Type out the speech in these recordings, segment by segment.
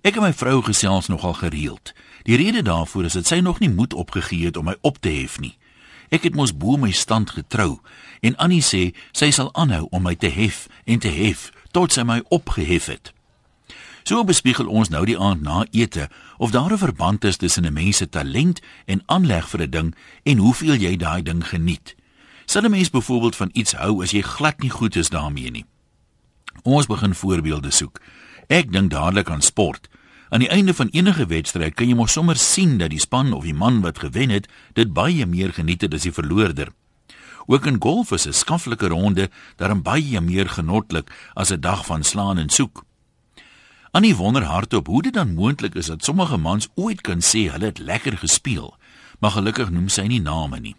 Ek en my vrou gesels nogal gereeld. Die rede daarvoor is dat sy nog nie moed opgegee het om my op te hef nie. Ek het mos bo my stand getrou en Annie sê sy sal aanhou om my te hef en te hef tot sy my opgehef het. So bespiegel ons nou die aand na ete of daar 'n verband is tussen 'n mens se talent en aanleg vir 'n ding en hoeveel jy daai ding geniet. Sal 'n mens byvoorbeeld van iets hou as jy glad nie goed is daarmee nie? Ons begin voorbeelde soek. Ek dink dadelik aan sport. Aan die einde van enige wedstryd kan jy mos sommer sien dat die span of die man wat gewen het, dit baie meer geniet het as die verloorder. Ook in golf is 'n skaflike ronde daarom baie meer genotlik as 'n dag van slaan en soek. Annie wonder hardop hoe dit dan moontlik is dat sommige mans ooit kan sê hulle het lekker gespeel, maar gelukkig noem sy nie name nie.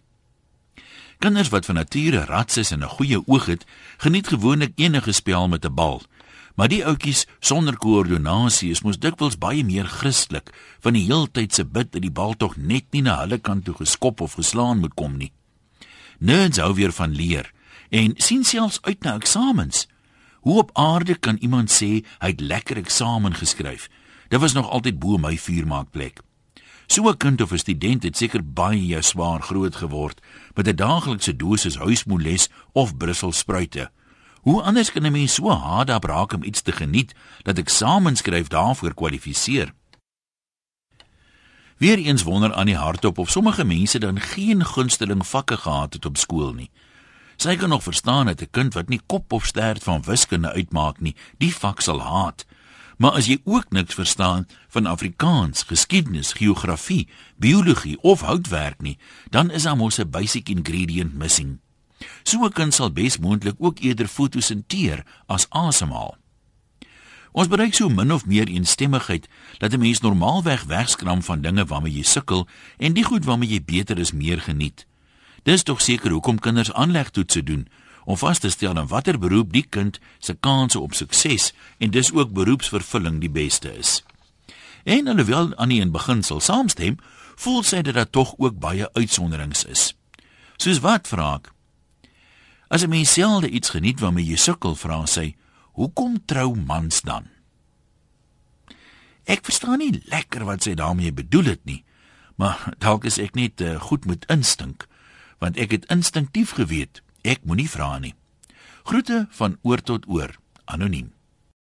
Kinders wat van nature rats is en 'n goeie oog het, geniet gewoonlik enige spel met 'n bal. Maar die ouetjies sonder koördinasie is mos dikwels baie meer Christelik van die heeltyd se bid dat die bal tog net nie na hulle kant toe geskop of geslaan moet kom nie. Nerds hou weer van leer en sien selfs uit na eksamens. Hoe op aarde kan iemand sê hy het lekker eksamen geskryf? Dit was nog altyd bo my vuurmaakplek. So 'n kind of 'n student het seker baie swaar groot geword met 'n daaglikse dosis huismoeles of brusselspruite. Hoe anders kan 'n mens so hard op raak om iets te geniet dat eksamen skryf daarvoor kwalifiseer? Weereens wonder aan die hartop of sommige mense dan geen gunsteling vakke gehad het op skool nie. Sy kan nog verstaan dat 'n kind wat nie kop of stert van wiskunde uitmaak nie, die vak sal haat. Maar as jy ook niks verstaan van Afrikaans, geskiedenis, geografie, biologie of houtwerk nie, dan is daar mos 'n basic ingredient missing. So 'n kind sal besmoontlik ook eerder fotosinteer as asemhaal. Ons bereik so min of meer eensstemmigheid dat 'n mens normaalweg wegskram van dinge waarmee jy sukkel en die goed waarmee jy beter is meer geniet. Dis tog seker hoekom kinders aanlegtoetse doen om vas te stel in watter beroep die kind se kanse op sukses en dis ook beroepsvervulling die beste is. En alhoewel Annie in beginsel saamstem, voel sy dat daar tog ook baie uitsonderings is. Soos wat vra ek? As 'n mens selde iets geniet waarmee jy sukkel, vra sy, hoekom trou mans dan? Ek verstaan nie lekker wat sy daarmee bedoel het nie, maar dalk is ek net uh, goed met instink, want ek het instinktief geweet Ek moenie vra nie. Groete van oor tot oor, anoniem.